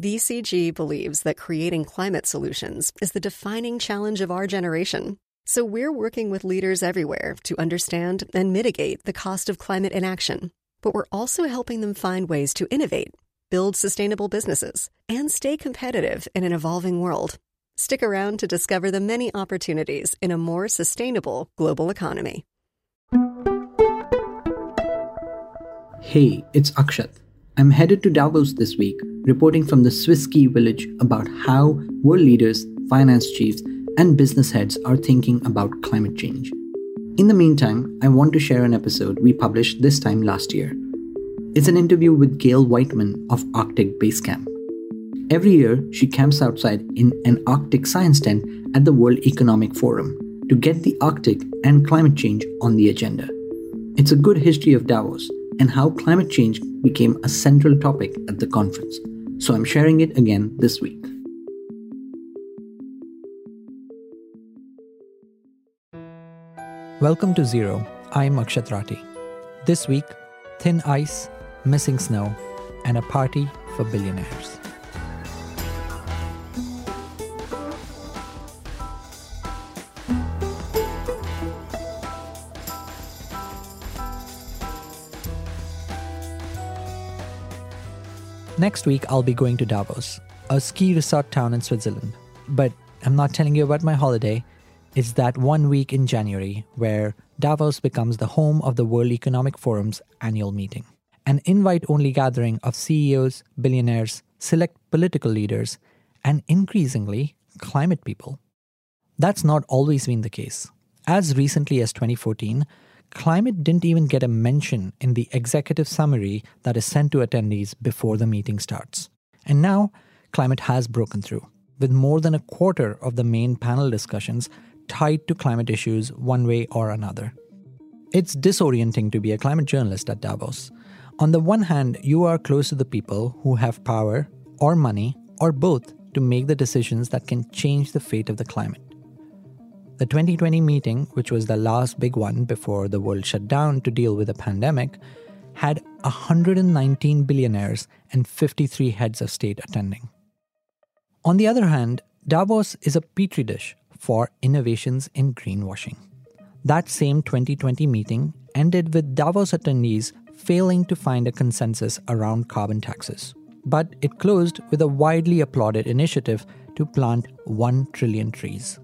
BCG believes that creating climate solutions is the defining challenge of our generation. So we're working with leaders everywhere to understand and mitigate the cost of climate inaction. But we're also helping them find ways to innovate, build sustainable businesses, and stay competitive in an evolving world. Stick around to discover the many opportunities in a more sustainable global economy. Hey, it's Akshat. I'm headed to Davos this week, reporting from the Swiss ski village about how world leaders, finance chiefs, and business heads are thinking about climate change. In the meantime, I want to share an episode we published this time last year. It's an interview with Gail Whiteman of Arctic Base Camp. Every year, she camps outside in an Arctic science tent at the World Economic Forum to get the Arctic and climate change on the agenda. It's a good history of Davos and how climate change became a central topic at the conference. So I'm sharing it again this week. Welcome to Zero. I'm Akshat Rathi. This week, thin ice, missing snow, and a party for billionaires. Next week, I'll be going to Davos, a ski resort town in Switzerland. But I'm not telling you about my holiday. It's that one week in January where Davos becomes the home of the World Economic Forum's annual meeting, an invite only gathering of CEOs, billionaires, select political leaders, and increasingly, climate people. That's not always been the case. As recently as 2014, climate didn't even get a mention in the executive summary that is sent to attendees before the meeting starts. And now, climate has broken through, with more than a quarter of the main panel discussions tied to climate issues one way or another. It's disorienting to be a climate journalist at Davos. On the one hand, you are close to the people who have power or money or both to make the decisions that can change the fate of the climate. The 2020 meeting, which was the last big one before the world shut down to deal with a pandemic, had 119 billionaires and 53 heads of state attending. On the other hand, Davos is a petri dish for innovations in greenwashing. That same 2020 meeting ended with Davos attendees failing to find a consensus around carbon taxes. But it closed with a widely applauded initiative to plant 1 trillion trees.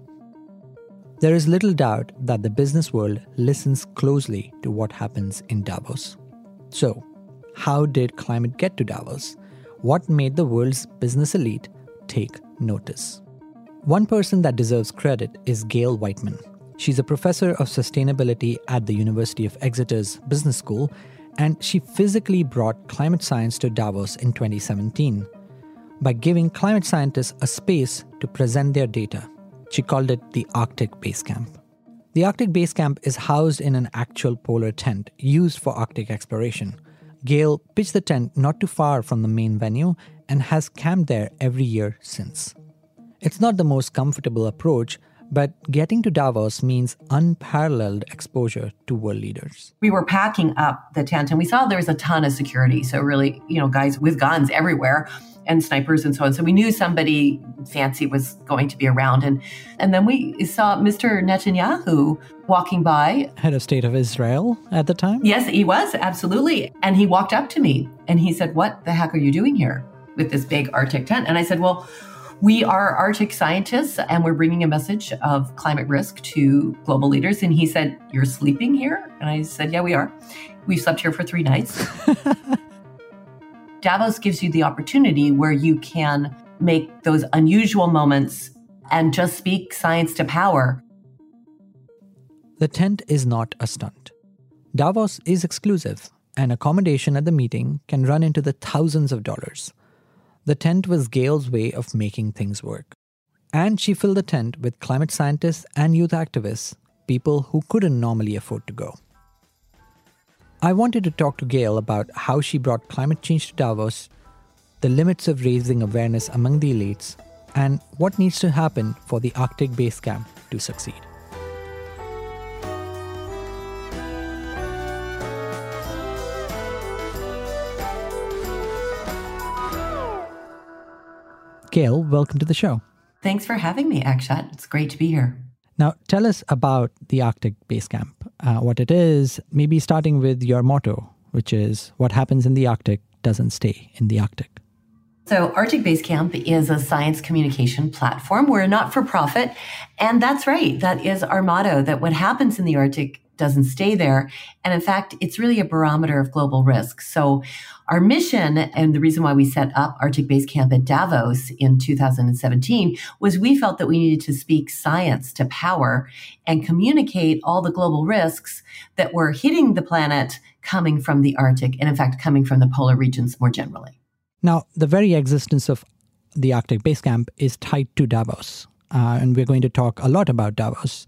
There is little doubt that the business world listens closely to what happens in Davos. So, how did climate get to Davos? What made the world's business elite take notice? One person that deserves credit is Gail Whiteman. She's a professor of sustainability at the University of Exeter's Business School, and she physically brought climate science to Davos in 2017 by giving climate scientists a space to present their data she called it the Arctic Base Camp. The Arctic Base Camp is housed in an actual polar tent used for Arctic exploration. Gail pitched the tent not too far from the main venue and has camped there every year since. It's not the most comfortable approach, but getting to Davos means unparalleled exposure to world leaders. We were packing up the tent and we saw there was a ton of security. So, really, you know, guys with guns everywhere and snipers and so on. So we knew somebody fancy was going to be around. And, and then we saw Mr. Netanyahu walking by. Head of State of Israel at the time? Yes, he was, absolutely. And he walked up to me and he said, What the heck are you doing here with this big Arctic tent? And I said, Well, we are Arctic scientists and we're bringing a message of climate risk to global leaders. And he said, You're sleeping here? And I said, Yeah, we are. We slept here for three nights. Davos gives you the opportunity where you can make those unusual moments and just speak science to power. The tent is not a stunt. Davos is exclusive, and accommodation at the meeting can run into the thousands of dollars. The tent was Gail's way of making things work. And she filled the tent with climate scientists and youth activists, people who couldn't normally afford to go. I wanted to talk to Gail about how she brought climate change to Davos, the limits of raising awareness among the elites, and what needs to happen for the Arctic Base Camp to succeed. Gail, welcome to the show. Thanks for having me, Akshat. It's great to be here. Now, tell us about the Arctic Base Camp, uh, what it is, maybe starting with your motto, which is what happens in the Arctic doesn't stay in the Arctic. So, Arctic Base Camp is a science communication platform. We're not for profit. And that's right. That is our motto that what happens in the Arctic doesn't stay there. And in fact, it's really a barometer of global risk. So, our mission and the reason why we set up Arctic Base Camp at Davos in 2017 was we felt that we needed to speak science to power and communicate all the global risks that were hitting the planet coming from the Arctic and, in fact, coming from the polar regions more generally. Now, the very existence of the Arctic Base Camp is tied to Davos. Uh, and we're going to talk a lot about Davos.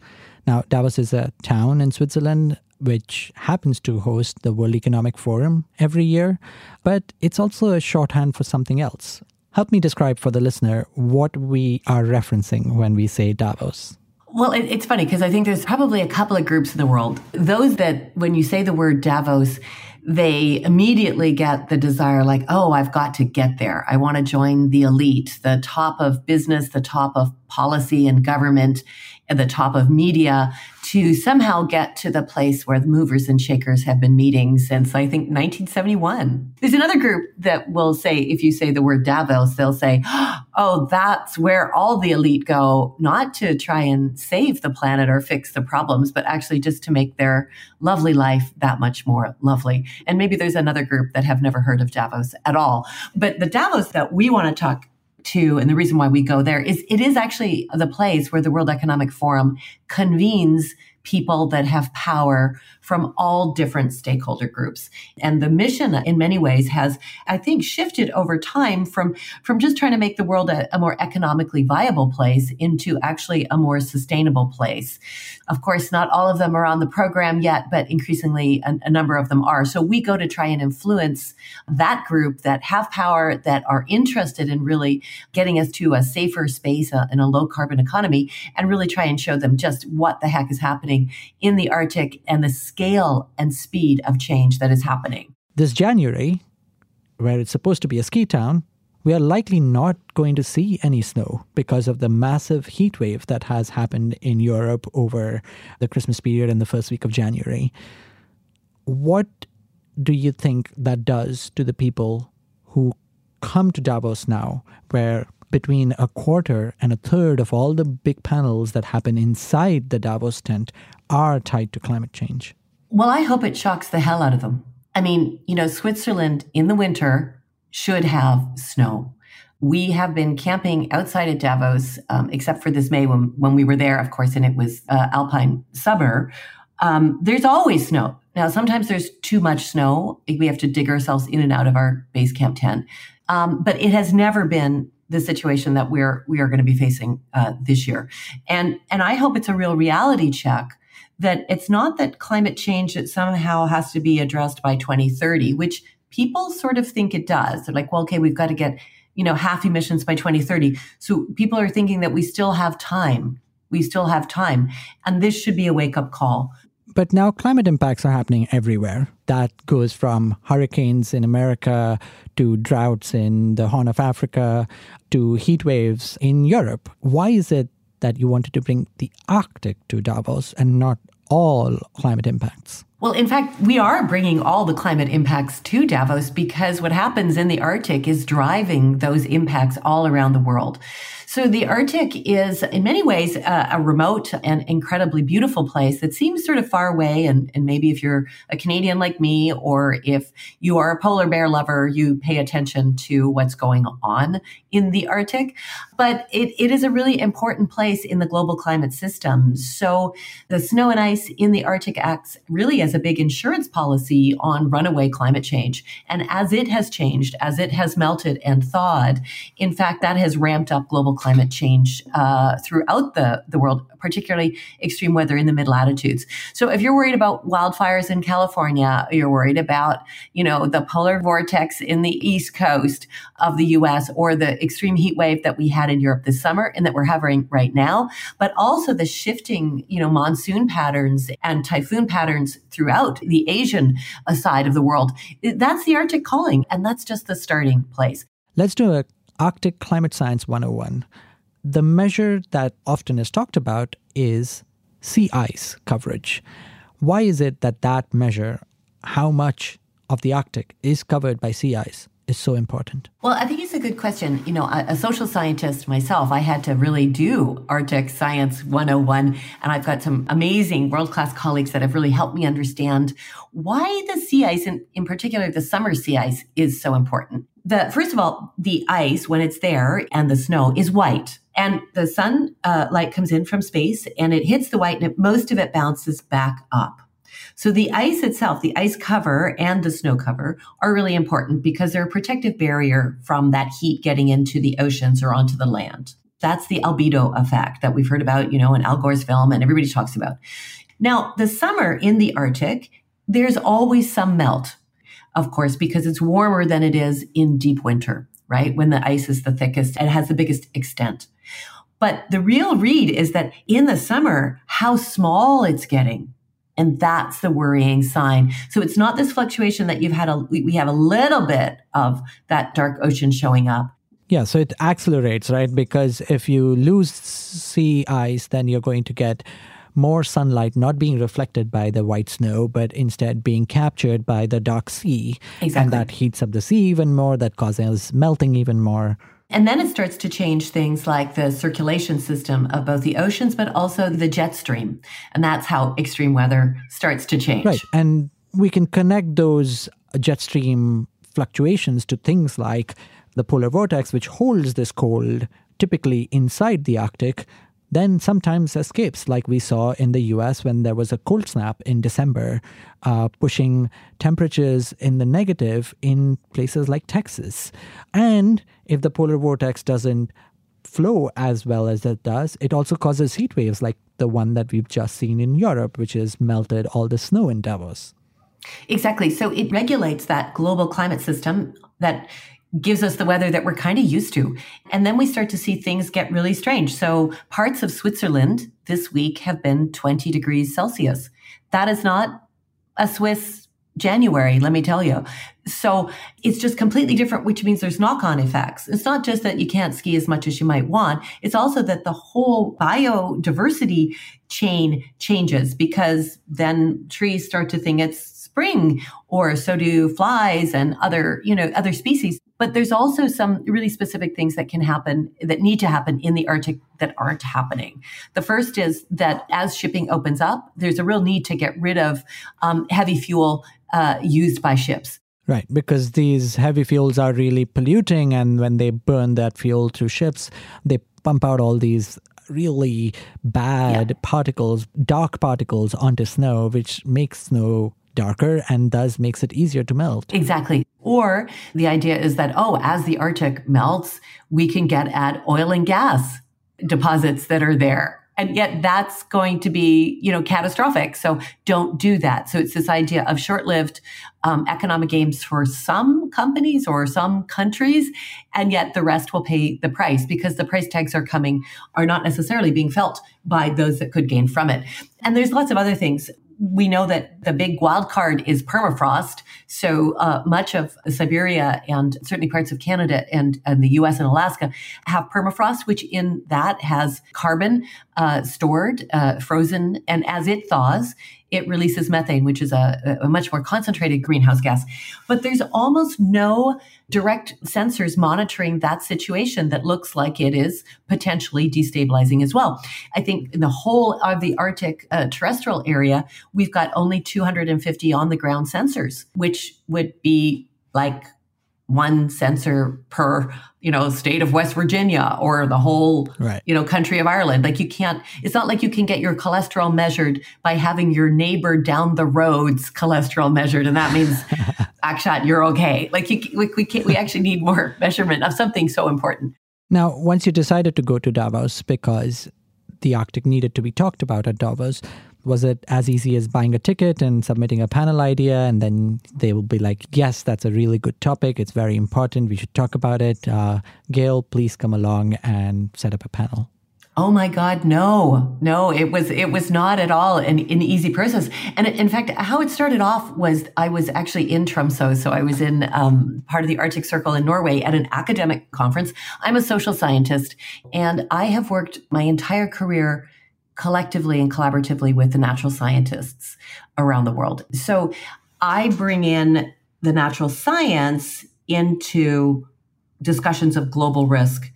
Now, Davos is a town in Switzerland which happens to host the World Economic Forum every year, but it's also a shorthand for something else. Help me describe for the listener what we are referencing when we say Davos. Well, it, it's funny because I think there's probably a couple of groups in the world. Those that, when you say the word Davos, they immediately get the desire like, oh, I've got to get there. I want to join the elite, the top of business, the top of policy and government, and the top of media to somehow get to the place where the movers and shakers have been meeting since I think 1971. There's another group that will say, if you say the word Davos, they'll say, oh, that's where all the elite go, not to try and save the planet or fix the problems, but actually just to make their lovely life that much more lovely. And maybe there's another group that have never heard of Davos at all. But the Davos that we want to talk to, and the reason why we go there is it is actually the place where the World Economic Forum convenes people that have power from all different stakeholder groups. And the mission in many ways has, I think, shifted over time from, from just trying to make the world a, a more economically viable place into actually a more sustainable place. Of course, not all of them are on the program yet, but increasingly a, a number of them are. So we go to try and influence that group that have power, that are interested in really getting us to a safer space uh, in a low carbon economy, and really try and show them just what the heck is happening happening in the Arctic and the scale and speed of change that is happening. This January, where it's supposed to be a ski town, we are likely not going to see any snow because of the massive heat wave that has happened in Europe over the Christmas period and the first week of January. What do you think that does to the people who come to Davos now, where between a quarter and a third of all the big panels that happen inside the Davos tent are tied to climate change. Well, I hope it shocks the hell out of them. I mean, you know, Switzerland in the winter should have snow. We have been camping outside at Davos, um, except for this May when, when we were there, of course, and it was uh, alpine summer. Um, there's always snow. Now, sometimes there's too much snow. We have to dig ourselves in and out of our base camp tent. Um, but it has never been the situation that we're we are going to be facing uh, this year, and and I hope it's a real reality check that it's not that climate change that somehow has to be addressed by 2030, which people sort of think it does. They're like, well, okay, we've got to get you know half emissions by 2030, so people are thinking that we still have time. We still have time, and this should be a wake up call but now climate impacts are happening everywhere. That goes from hurricanes in America to droughts in the Horn of Africa to heat waves in Europe. Why is it that you wanted to bring the Arctic to Davos and not all climate impacts? Well, in fact, we are bringing all the climate impacts to Davos because what happens in the Arctic is driving those impacts all around the world. So the Arctic is in many ways a remote and incredibly beautiful place that seems sort of far away. And, and maybe if you're a Canadian like me, or if you are a polar bear lover, you pay attention to what's going on in the Arctic. But it, it is a really important place in the global climate system. So the snow and ice in the Arctic acts really as a big insurance policy on runaway climate change. And as it has changed, as it has melted and thawed, in fact, that has ramped up global climate change uh, throughout the, the world, particularly extreme weather in the mid latitudes. So if you're worried about wildfires in California, you're worried about, you know, the polar vortex in the east coast of the US or the extreme heat wave that we had in Europe this summer and that we're having right now, but also the shifting, you know, monsoon patterns and typhoon patterns throughout the Asian side of the world. That's the Arctic calling, and that's just the starting place. Let's do a Arctic Climate Science 101. The measure that often is talked about is sea ice coverage. Why is it that that measure, how much of the Arctic is covered by sea ice, is so important? Well, I think it's a good question. You know, a, a, social scientist myself, I had to really do Arctic Science 101. And I've got some amazing world class colleagues that have really helped me understand why the sea ice, and in particular the summer sea ice, is so important. The, first of all, the ice, when it's there and the snow is white. And the sun uh, light comes in from space and it hits the white and it, most of it bounces back up. So the ice itself, the ice cover and the snow cover are really important because they're a protective barrier from that heat getting into the oceans or onto the land. That's the albedo effect that we've heard about, you know, in Al Gore's film and everybody talks about. Now, the summer in the Arctic, there's always some melt, of course, because it's warmer than it is in deep winter, right? When the ice is the thickest and has the biggest extent. But the real read is that in the summer, how small it's getting and that's the worrying sign. So it's not this fluctuation that you've had a, we have a little bit of that dark ocean showing up. Yeah, so it accelerates, right? Because if you lose sea ice, then you're going to get more sunlight not being reflected by the white snow, but instead being captured by the dark sea. Exactly. And that heats up the sea even more, that causes melting even more. And then it starts to change things like the circulation system of both the oceans, but also the jet stream. And that's how extreme weather starts to change. Right. And we can connect those jet stream fluctuations to things like the polar vortex, which holds this cold typically inside the Arctic, then sometimes escapes, like we saw in the US when there was a cold snap in December, uh, pushing temperatures in the negative in places like Texas. And if the polar vortex doesn't flow as well as it does, it also causes heat waves like the one that we've just seen in Europe, which has melted all the snow in Davos. Exactly. So it regulates that global climate system that gives us the weather that we're kind of used to. And then we start to see things get really strange. So parts of Switzerland this week have been 20 degrees Celsius. That is not a Swiss January, let me tell you. So it's just completely different, which means there's knock on effects. It's not just that you can't ski as much as you might want. It's also that the whole biodiversity chain changes because then trees start to think it's spring or so do flies and other, you know, other species. But there's also some really specific things that can happen that need to happen in the Arctic that aren't happening. The first is that as shipping opens up, there's a real need to get rid of um, heavy fuel uh, used by ships. Right, because these heavy fuels are really polluting, and when they burn that fuel through ships, they pump out all these really bad yeah. particles, dark particles onto snow, which makes snow darker and thus makes it easier to melt. Exactly. Or the idea is that, oh, as the Arctic melts, we can get at oil and gas deposits that are there. And yet that's going to be, you know, catastrophic. So don't do that. So it's this idea of short-lived um, economic gains for some companies or some countries, and yet the rest will pay the price because the price tags are coming, are not necessarily being felt by those that could gain from it. And there's lots of other things we know that the big wild card is permafrost. So uh, much of Siberia and certainly parts of Canada and, and, the US and Alaska have permafrost, which in that has carbon uh, stored, uh, frozen, and as it thaws, it releases methane, which is a, a, much more concentrated greenhouse gas. But there's almost no direct sensors monitoring that situation that looks like it is potentially destabilizing as well. I think in the whole of the Arctic uh, terrestrial area, we've got only 250 on the ground sensors, which would be like one sensor per you know state of west virginia or the whole right. you know country of ireland. Like you can't it's not like you can get your cholesterol measured by having your neighbor down the road's cholesterol measured and that means actually you're okay. Like you we, we can't we actually need more measurement of something so important. Now once you decided to go to davos because the arctic needed to be talked about at davos was it as easy as buying a ticket and submitting a panel idea and then they will be like yes that's a really good topic it's very important we should talk about it uh, gail please come along and set up a panel Oh my God, no, no, it was, it was not at all an, an easy process. And in fact, how it started off was I was actually in Tromsø. So I was in um, part of the Arctic Circle in Norway at an academic conference. I'm a social scientist and I have worked my entire career collectively and collaboratively with the natural scientists around the world. So I bring in the natural science into discussions of global risk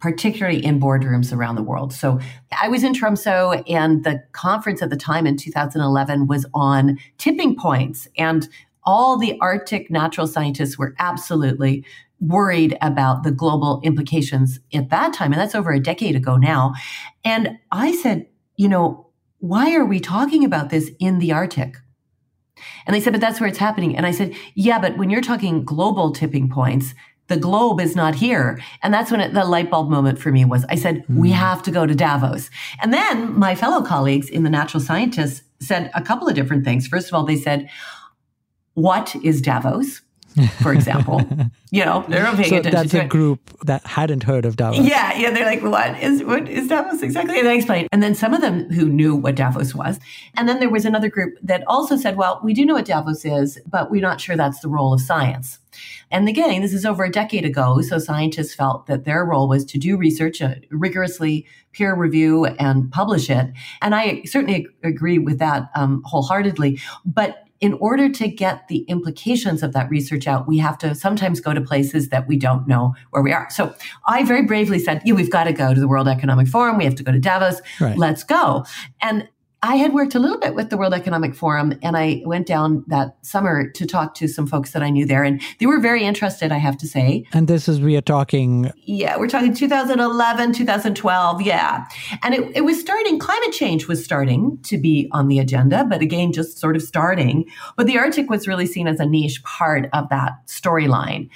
particularly in boardrooms around the world. So I was in Tromsø and the conference at the time in 2011 was on tipping points and all the Arctic natural scientists were absolutely worried about the global implications at that time. And that's over a decade ago now. And I said, you know, why are we talking about this in the Arctic? And they said, but that's where it's happening. And I said, yeah, but when you're talking global tipping points, the globe is not here. And that's when it, the light bulb moment for me was I said, mm. we hmm. have to go to Davos. And then my fellow colleagues in the natural scientists said a couple of different things. First of all, they said, what is Davos? for example. you know, they're not paying so attention. That's a it. group that hadn't heard of Davos. Yeah, yeah. They're like, what is what is Davos exactly? And I explained. And then some of them who knew what Davos was. And then there was another group that also said, well, we do know what Davos is, but we're not sure that's the role of science. And again, this is over a decade ago. So scientists felt that their role was to do research, uh, rigorously peer review and publish it. And I certainly agree with that um, wholeheartedly. But in order to get the implications of that research out, we have to sometimes go to places that we don't know where we are. So I very bravely said, yeah, we've got to go to the World Economic Forum. We have to go to Davos. Right. Let's go. And I had worked a little bit with the World Economic Forum and I went down that summer to talk to some folks that I knew there and they were very interested, I have to say. And this is, we are talking. Yeah, we're talking 2011, 2012. Yeah. And it, it was starting, climate change was starting to be on the agenda, but again, just sort of starting. But the Arctic was really seen as a niche part of that storyline.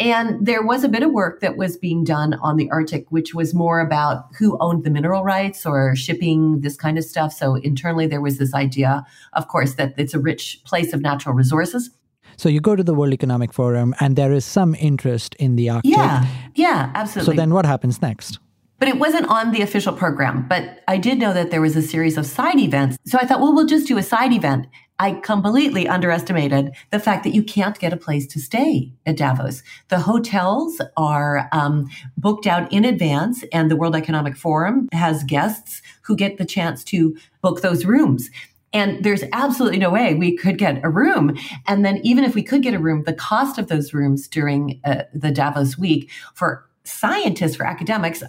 And there was a bit of work that was being done on the Arctic, which was more about who owned the mineral rights or shipping, this kind of stuff. So internally, there was this idea, of course, that it's a rich place of natural resources. So you go to the World Economic Forum and there is some interest in the Arctic. Yeah, yeah, absolutely. So then what happens next? But it wasn't on the official program. But I did know that there was a series of side events. So I thought, well, we'll just do a side event. I completely underestimated the fact that you can't get a place to stay at Davos. The hotels are um, booked out in advance, and the World Economic Forum has guests who get the chance to book those rooms. And there's absolutely no way we could get a room. And then, even if we could get a room, the cost of those rooms during uh, the Davos week for scientists, for academics, uh,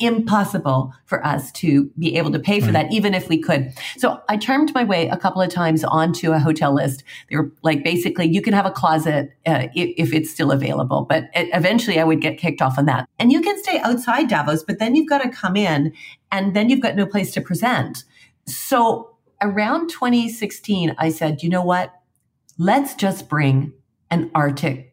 impossible for us to be able to pay for right. that, even if we could. So I termed my way a couple of times onto a hotel list. They were like, basically, you can have a closet uh, if, if, it's still available. But it, eventually I would get kicked off on that. And you can stay outside Davos, but then you've got to come in and then you've got no place to present. So around 2016, I said, you know what? Let's just bring an Arctic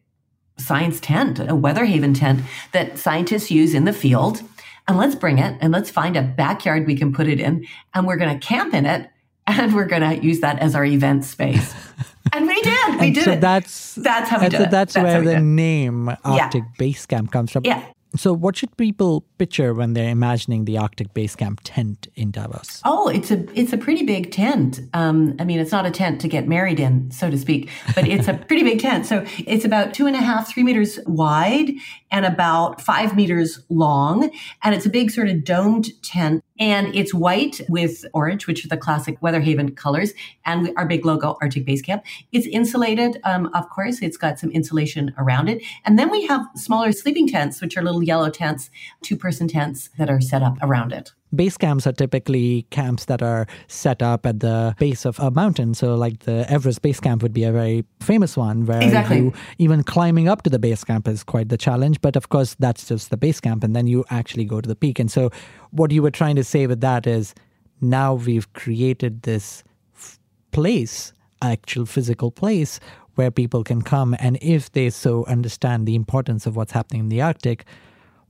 science tent, a Weatherhaven tent that scientists use in the field. And let's bring it and let's find a backyard we can put it in. And we're going to camp in it and we're going to use that as our event space. and we did. We did so it. That's that's how we did so That's, that's where the did. name Arctic yeah. Base Camp comes from. Yeah. So, what should people picture when they're imagining the Arctic Base Camp tent in Davos? Oh, it's a it's a pretty big tent. Um, I mean, it's not a tent to get married in, so to speak, but it's a pretty big tent. So it's about two and a half, three meters wide and about five meters long, and it's a big sort of domed tent and it's white with orange, which are the classic Weatherhaven colors, and our big logo, Arctic Base Camp. It's insulated, um, of course. It's got some insulation around it. And then we have smaller sleeping tents, which are little yellow tents, two person tents that are set up around it. Base camps are typically camps that are set up at the base of a mountain. So, like the Everest Base Camp would be a very famous one, where exactly. you, even climbing up to the base camp is quite the challenge. But of course, that's just the base camp, and then you actually go to the peak. And so, what you were trying to say with that is now we've created this f- place, actual physical place, where people can come, and if they so understand the importance of what's happening in the Arctic,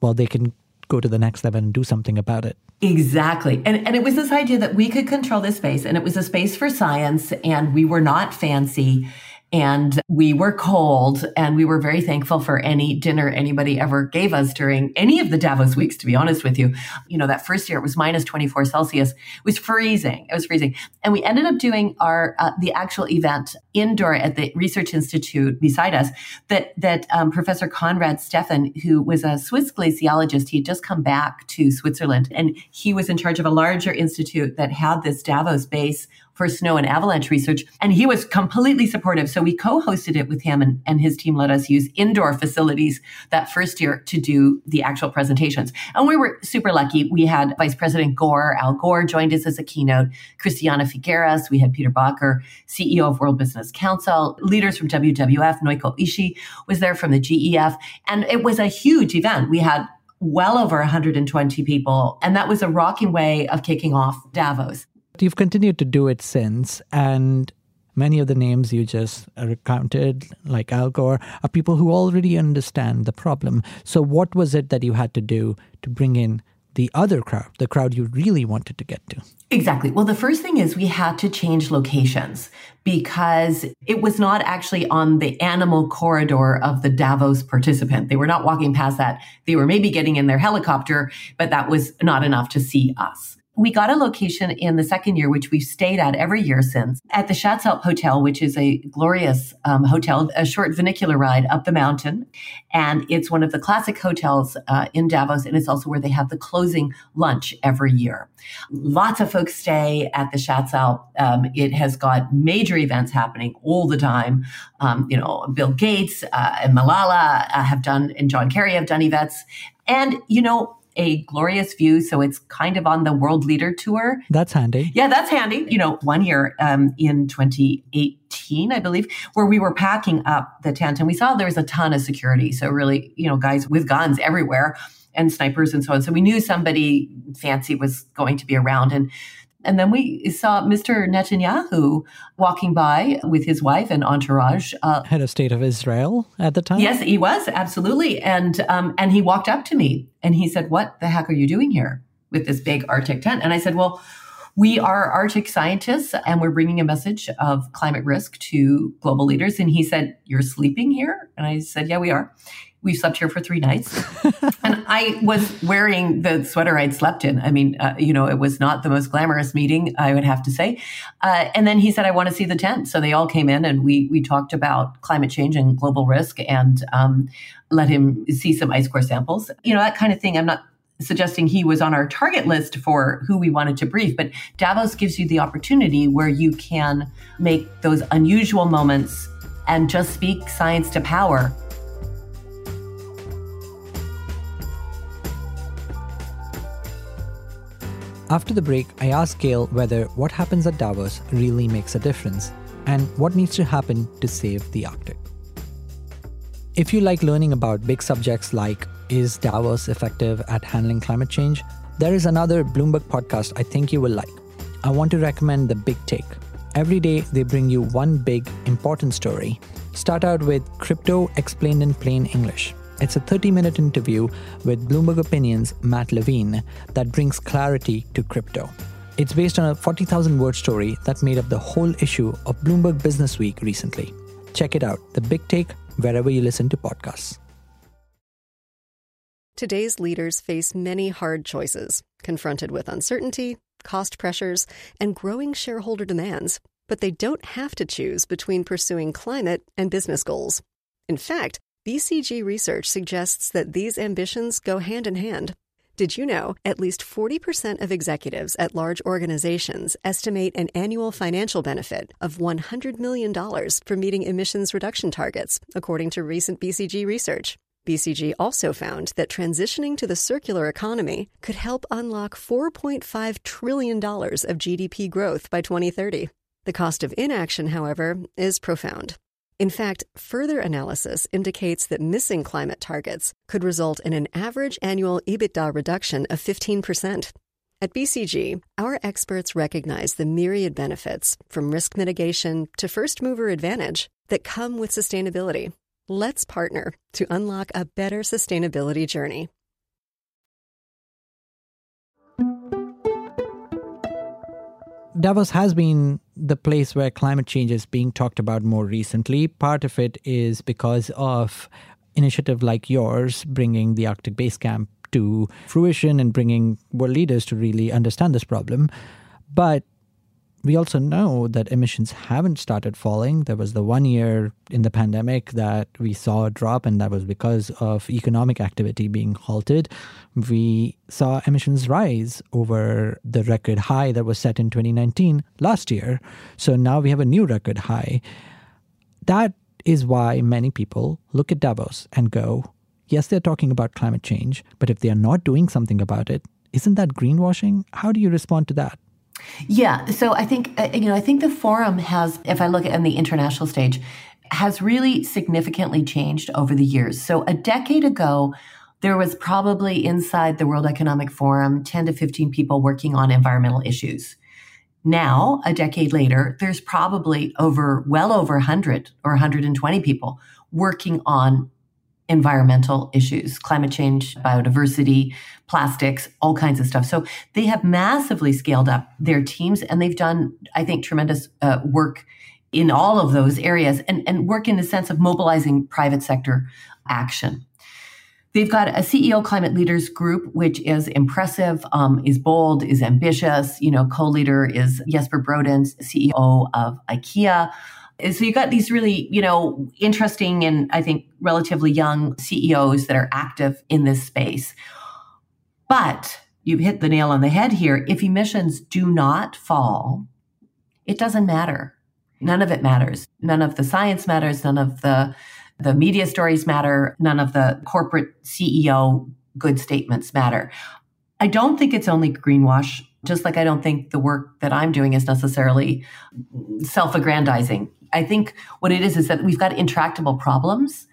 well, they can go to the next level and do something about it. Exactly. And, and it was this idea that we could control this space and it was a space for science and we were not fancy. And we were cold and we were very thankful for any dinner anybody ever gave us during any of the Davos weeks, to be honest with you. You know, that first year it was minus 24 Celsius. It was freezing. It was freezing. And we ended up doing our, uh, the actual event indoor at the Research Institute beside us that, that um, Professor Konrad Steffen, who was a Swiss glaciologist, he had just come back to Switzerland and he was in charge of a larger institute that had this Davos base for snow and avalanche research. And he was completely supportive. So we co-hosted it with him and, and his team let us use indoor facilities that first year to do the actual presentations. And we were super lucky. We had Vice President Gore, Al Gore joined us as a keynote, Christiana Figueres, we had Peter Bakker, CEO of World Business Council, leaders from WWF, Naoko Ishii was there from the GEF. And it was a huge event. We had well over 120 people. And that was a rocking way of kicking off Davos. You've continued to do it since, and many of the names you just recounted, like Al Gore, are people who already understand the problem. So, what was it that you had to do to bring in the other crowd, the crowd you really wanted to get to? Exactly. Well, the first thing is we had to change locations because it was not actually on the animal corridor of the Davos participant. They were not walking past that. They were maybe getting in their helicopter, but that was not enough to see us we got a location in the second year, which we've stayed at every year since, at the Schatzalp Hotel, which is a glorious um, hotel, a short funicular ride up the mountain. And it's one of the classic hotels uh, in Davos. And it's also where they have the closing lunch every year. Lots of folks stay at the Schatzalp. Um, it has got major events happening all the time. Um, you know, Bill Gates uh, and Malala uh, have done, and John Kerry have done events. And, you know, a glorious view. So it's kind of on the world leader tour. That's handy. Yeah, that's handy. You know, one year um, in 2018, I believe, where we were packing up the tent and we saw there was a ton of security. So really, you know, guys with guns everywhere and snipers and so on. So we knew somebody fancy was going to be around. And and then we saw Mr. Netanyahu walking by with his wife and entourage. Uh, Head of State of Israel at the time. Yes, he was absolutely, and um, and he walked up to me and he said, "What the heck are you doing here with this big Arctic tent?" And I said, "Well." We are Arctic scientists and we're bringing a message of climate risk to global leaders. And he said, You're sleeping here? And I said, Yeah, we are we slept here for three nights. and I was wearing the sweater I'd slept in. I mean, uh, you know, it was not the most glamorous meeting, I would have to say. Uh, and then he said, I want to see the tent. So they all came in and we, we talked about climate change and global risk and um, let him see some ice core samples. You know, that kind of thing. I'm not suggesting he was on our target list for who we wanted to brief, but Davos gives you the opportunity where you can make those unusual moments and just speak science to power. After the break, I asked Gail whether what happens at Davos really makes a difference and what needs to happen to save the Arctic. If you like learning about big subjects like is Davos effective at handling climate change, there is another Bloomberg podcast I think you will like. I want to recommend The Big Take. Every day they bring you one big, important story. Start out with Crypto Explained in Plain English. It's a 30 minute interview with Bloomberg Opinion's Matt Levine that brings clarity to crypto. It's based on a 40,000 word story that made up the whole issue of Bloomberg Business Week recently. Check it out, The Big Take, wherever you listen to podcasts. Today's leaders face many hard choices, confronted with uncertainty, cost pressures, and growing shareholder demands. But they don't have to choose between pursuing climate and business goals. In fact, BCG research suggests that these ambitions go hand in hand. Did you know at least 40% of executives at large organizations estimate an annual financial benefit of $100 million from meeting emissions reduction targets, according to recent BCG research? BCG also found that transitioning to the circular economy could help unlock $4.5 trillion of GDP growth by 2030. The cost of inaction, however, is profound. In fact, further analysis indicates that missing climate targets could result in an average annual EBITDA reduction of 15%. At BCG, our experts recognize the myriad benefits, from risk mitigation to first mover advantage, that come with sustainability. Let's partner to unlock a better sustainability journey. Davos has been the place where climate change is being talked about more recently. Part of it is because of initiative like yours bringing the Arctic Base Camp to fruition and bringing world leaders to really understand this problem. But we also know that emissions haven't started falling. There was the one year in the pandemic that we saw a drop, and that was because of economic activity being halted. We saw emissions rise over the record high that was set in 2019 last year. So now we have a new record high. That is why many people look at Davos and go, yes, they're talking about climate change, but if they are not doing something about it, isn't that greenwashing? How do you respond to that? Yeah, so I think uh, you know I think the forum has, if I look at on the international stage, has really significantly changed over the years. So a decade ago, there was probably inside the World Economic Forum 10 to 15 people working on environmental issues. Now, a decade later, there's probably over well over 100 or 120 people working on environmental issues, climate change, biodiversity, plastics, all kinds of stuff. So they have massively scaled up their teams and they've done, I think, tremendous uh, work in all of those areas and, and work in the sense of mobilizing private sector action. They've got a CEO climate leaders group, which is impressive, um, is bold, is ambitious. You know, co-leader is Jesper Brodin, CEO of IKEA. So you've got these really, you know, interesting and I think relatively young CEOs that are active in this space. But you've hit the nail on the head here. If emissions do not fall, it doesn't matter. None of it matters. None of the science matters. None of the the media stories matter. None of the corporate CEO good statements matter. I don't think it's only greenwash, just like I don't think the work that I'm doing is necessarily self aggrandizing. I think what it is is that we've got intractable problems.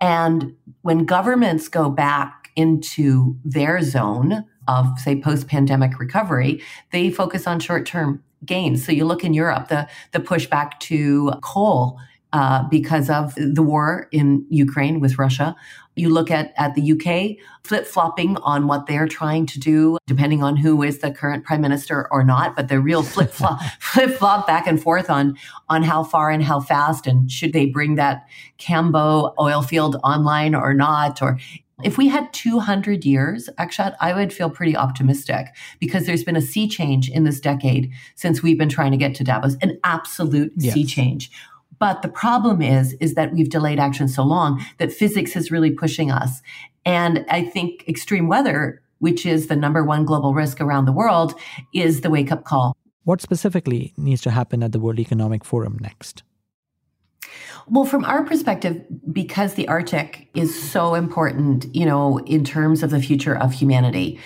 And when governments go back into their zone of, say, post pandemic recovery, they focus on short term gains. So you look in Europe, the, the pushback to coal uh, because of the war in Ukraine with Russia. You look at, at the UK flip flopping on what they're trying to do, depending on who is the current prime minister or not. But the real flip flop, flip flop back and forth on on how far and how fast, and should they bring that Cambo oil field online or not, or if we had 200 years, Akshat, I would feel pretty optimistic because there's been a sea change in this decade since we've been trying to get to Davos, an absolute yes. sea change. But the problem is, is that we've delayed action so long that physics is really pushing us. And I think extreme weather, which is the number one global risk around the world, is the wake up call. What specifically needs to happen at the World Economic Forum next? Well, from our perspective, because the Arctic is so important, you know, in terms of the future of humanity,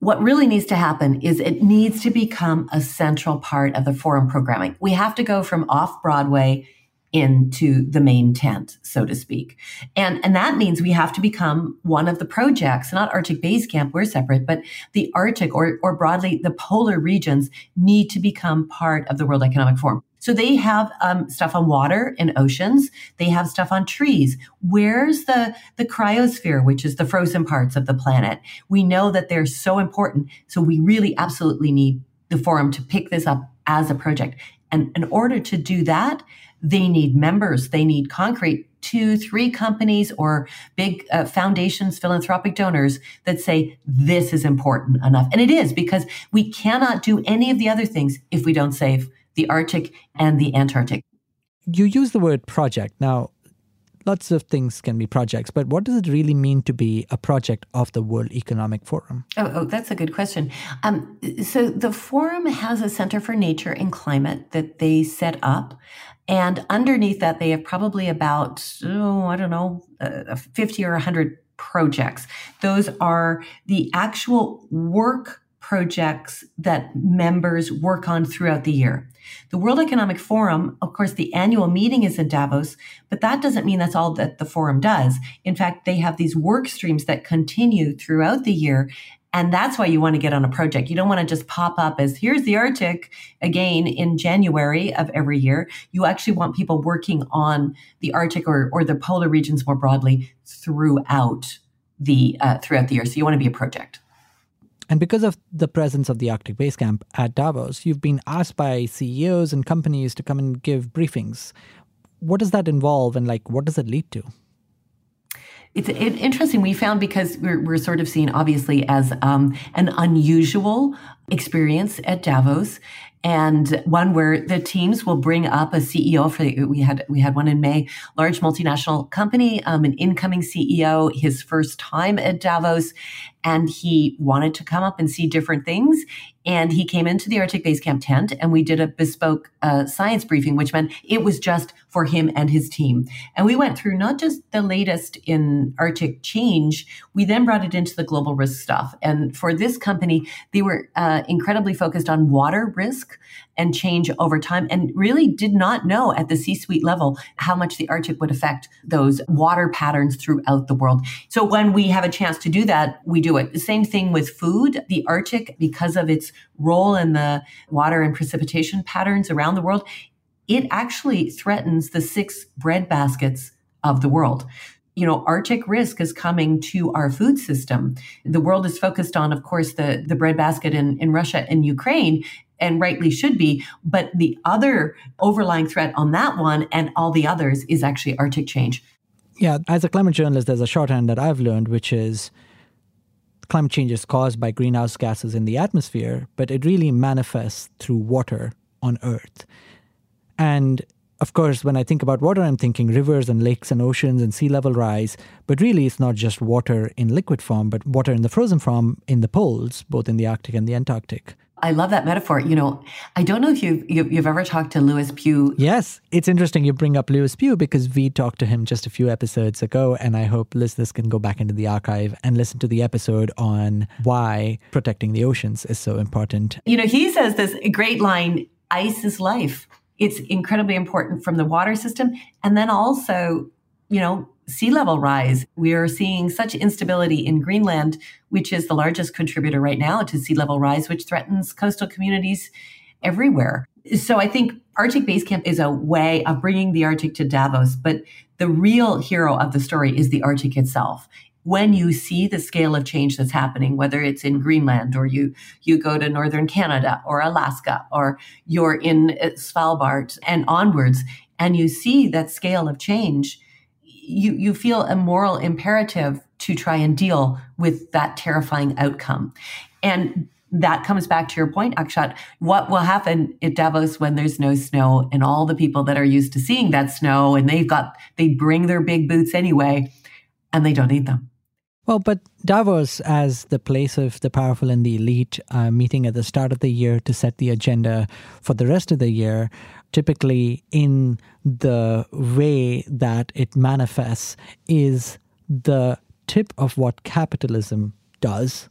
what really needs to happen is it needs to become a central part of the forum programming. We have to go from off Broadway into the main tent, so to speak. And, and that means we have to become one of the projects, not Arctic Base Camp, we're separate, but the Arctic or, or broadly the polar regions need to become part of the World Economic Forum. So they have um, stuff on water and oceans. They have stuff on trees. Where's the the cryosphere, which is the frozen parts of the planet? We know that they're so important. So we really absolutely need the forum to pick this up as a project. And in order to do that, they need members. They need concrete two, three companies or big uh, foundations, philanthropic donors that say this is important enough. And it is because we cannot do any of the other things if we don't save the Arctic and the Antarctic. You use the word project. Now, lots of things can be projects, but what does it really mean to be a project of the World Economic Forum? Oh, oh that's a good question. Um, so the forum has a Center for Nature and Climate that they set up. And underneath that, they have probably about, oh, I don't know, uh, 50 or 100 projects. Those are the actual work projects that members work on throughout the year. The World Economic Forum, of course, the annual meeting is in Davos, but that doesn't mean that's all that the forum does. In fact, they have these work streams that continue throughout the year. And that's why you want to get on a project. You don't want to just pop up as here's the Arctic again in January of every year. You actually want people working on the Arctic or, or the polar regions more broadly throughout the uh, throughout the year. So you want to be a project. And because of the presence of the Arctic Base Camp at Davos, you've been asked by CEOs and companies to come and give briefings. What does that involve and like what does it lead to? It's interesting. We found because we're, we're sort of seen obviously as um, an unusual experience at Davos and one where the teams will bring up a CEO for the, we had we had one in May, large multinational company, um, an incoming CEO, his first time at Davos, and he wanted to come up and see different things. And he came into the Arctic Base Camp tent and we did a bespoke uh, science briefing, which meant it was just for him and his team. And we went through not just the latest in Arctic change, we then brought it into the global risk stuff. And for this company, they were uh, incredibly focused on water risk and change over time and really did not know at the C suite level how much the Arctic would affect those water patterns throughout the world. So when we have a chance to do that, we do it. The same thing with food. The Arctic, because of its role in the water and precipitation patterns around the world, it actually threatens the six bread baskets of the world you know, Arctic risk is coming to our food system. The world is focused on, of course, the, the breadbasket in, in Russia and Ukraine, and rightly should be. But the other overlying threat on that one and all the others is actually Arctic change. Yeah, as a climate journalist, there's a shorthand that I've learned, which is climate change is caused by greenhouse gases in the atmosphere, but it really manifests through water on Earth. And of course, when I think about water, I'm thinking rivers and lakes and oceans and sea level rise. But really, it's not just water in liquid form, but water in the frozen form in the poles, both in the Arctic and the Antarctic. I love that metaphor. You know, I don't know if you've, you've ever talked to Lewis Pugh. Yes, it's interesting you bring up Lewis Pugh because we talked to him just a few episodes ago, and I hope listeners can go back into the archive and listen to the episode on why protecting the oceans is so important. You know, he says this great line ice is life it's incredibly important from the water system. And then also, you know, sea level rise. We are seeing such instability in Greenland, which is the largest contributor right now to sea level rise, which threatens coastal communities everywhere. So I think Arctic Basecamp is a way of bringing the Arctic to Davos, but the real hero of the story is the Arctic itself when you see the scale of change that's happening, whether it's in Greenland or you you go to northern Canada or Alaska or you're in Svalbard and onwards, and you see that scale of change, you you feel a moral imperative to try and deal with that terrifying outcome. And that comes back to your point, Akshat. What will happen at Davos when there's no snow and all the people that are used to seeing that snow and they've got, they bring their big boots anyway and they don't need them. Well, but Davos, as the place of the powerful and the elite, uh, meeting at the start of the year to set the agenda for the rest of the year, typically in the way that it manifests, is the tip of what capitalism does.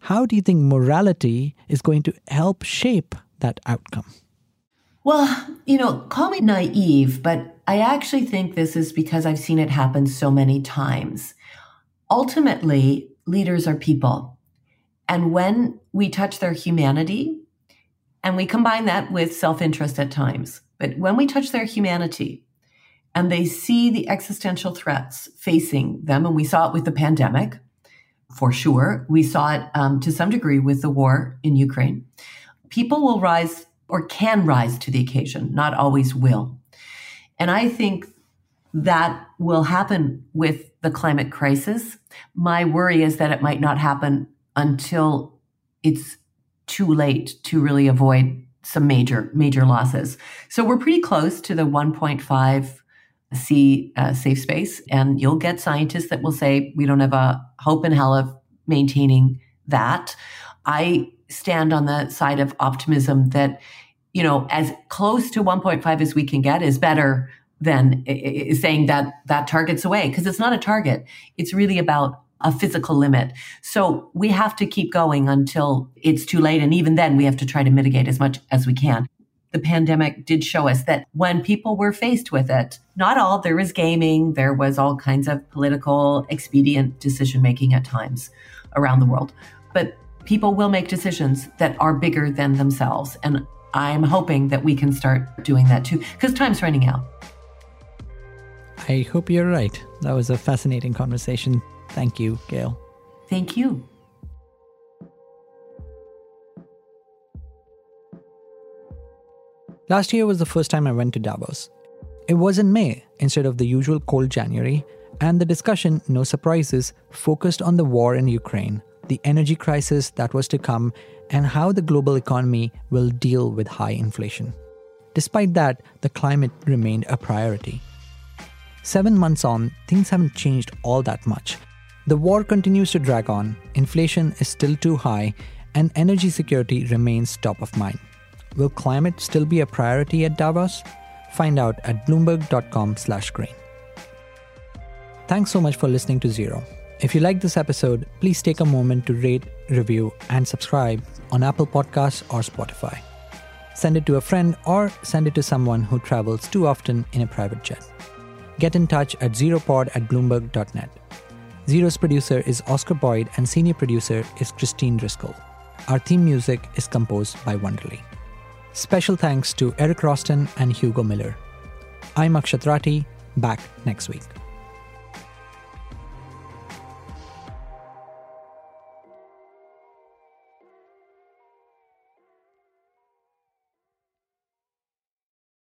How do you think morality is going to help shape that outcome? Well, you know, call me naive, but I actually think this is because I've seen it happen so many times ultimately, leaders are people. And when we touch their humanity, and we combine that with self interest at times, but when we touch their humanity and they see the existential threats facing them, and we saw it with the pandemic, for sure, we saw it um, to some degree with the war in Ukraine, people will rise or can rise to the occasion, not always will. And I think that will happen with the climate crisis. My worry is that it might not happen until it's too late to really avoid some major, major losses. So we're pretty close to the 1.5 C uh, safe space. And you'll get scientists that will say, we don't have a hope in hell of maintaining that. I stand on the side of optimism that, you know, as close to 1.5 as we can get is better than saying that that target's away because it's not a target. It's really about a physical limit. So we have to keep going until it's too late. And even then, we have to try to mitigate as much as we can. The pandemic did show us that when people were faced with it, not all, there was gaming, there was all kinds of political expedient decision making at times around the world. But people will make decisions that are bigger than themselves. And I'm hoping that we can start doing that too, because time's running out. I hope you're right. That was a fascinating conversation. Thank you, Gail. Thank you. Last year was the first time I went to Davos. It was in May instead of the usual cold January, and the discussion, no surprises, focused on the war in Ukraine, the energy crisis that was to come, and how the global economy will deal with high inflation. Despite that, the climate remained a priority. Seven months on, things haven't changed all that much. The war continues to drag on, inflation is still too high, and energy security remains top of mind. Will climate still be a priority at Davos? Find out at bloomberg.com/green. Thanks so much for listening to Zero. If you like this episode, please take a moment to rate, review, and subscribe on Apple Podcasts or Spotify. Send it to a friend or send it to someone who travels too often in a private jet. Get in touch at zeropod at bloomberg.net. Zero's producer is Oscar Boyd and senior producer is Christine Driscoll. Our theme music is composed by Wonderly. Special thanks to Eric Roston and Hugo Miller. I'm Akshat Rathi, back next week.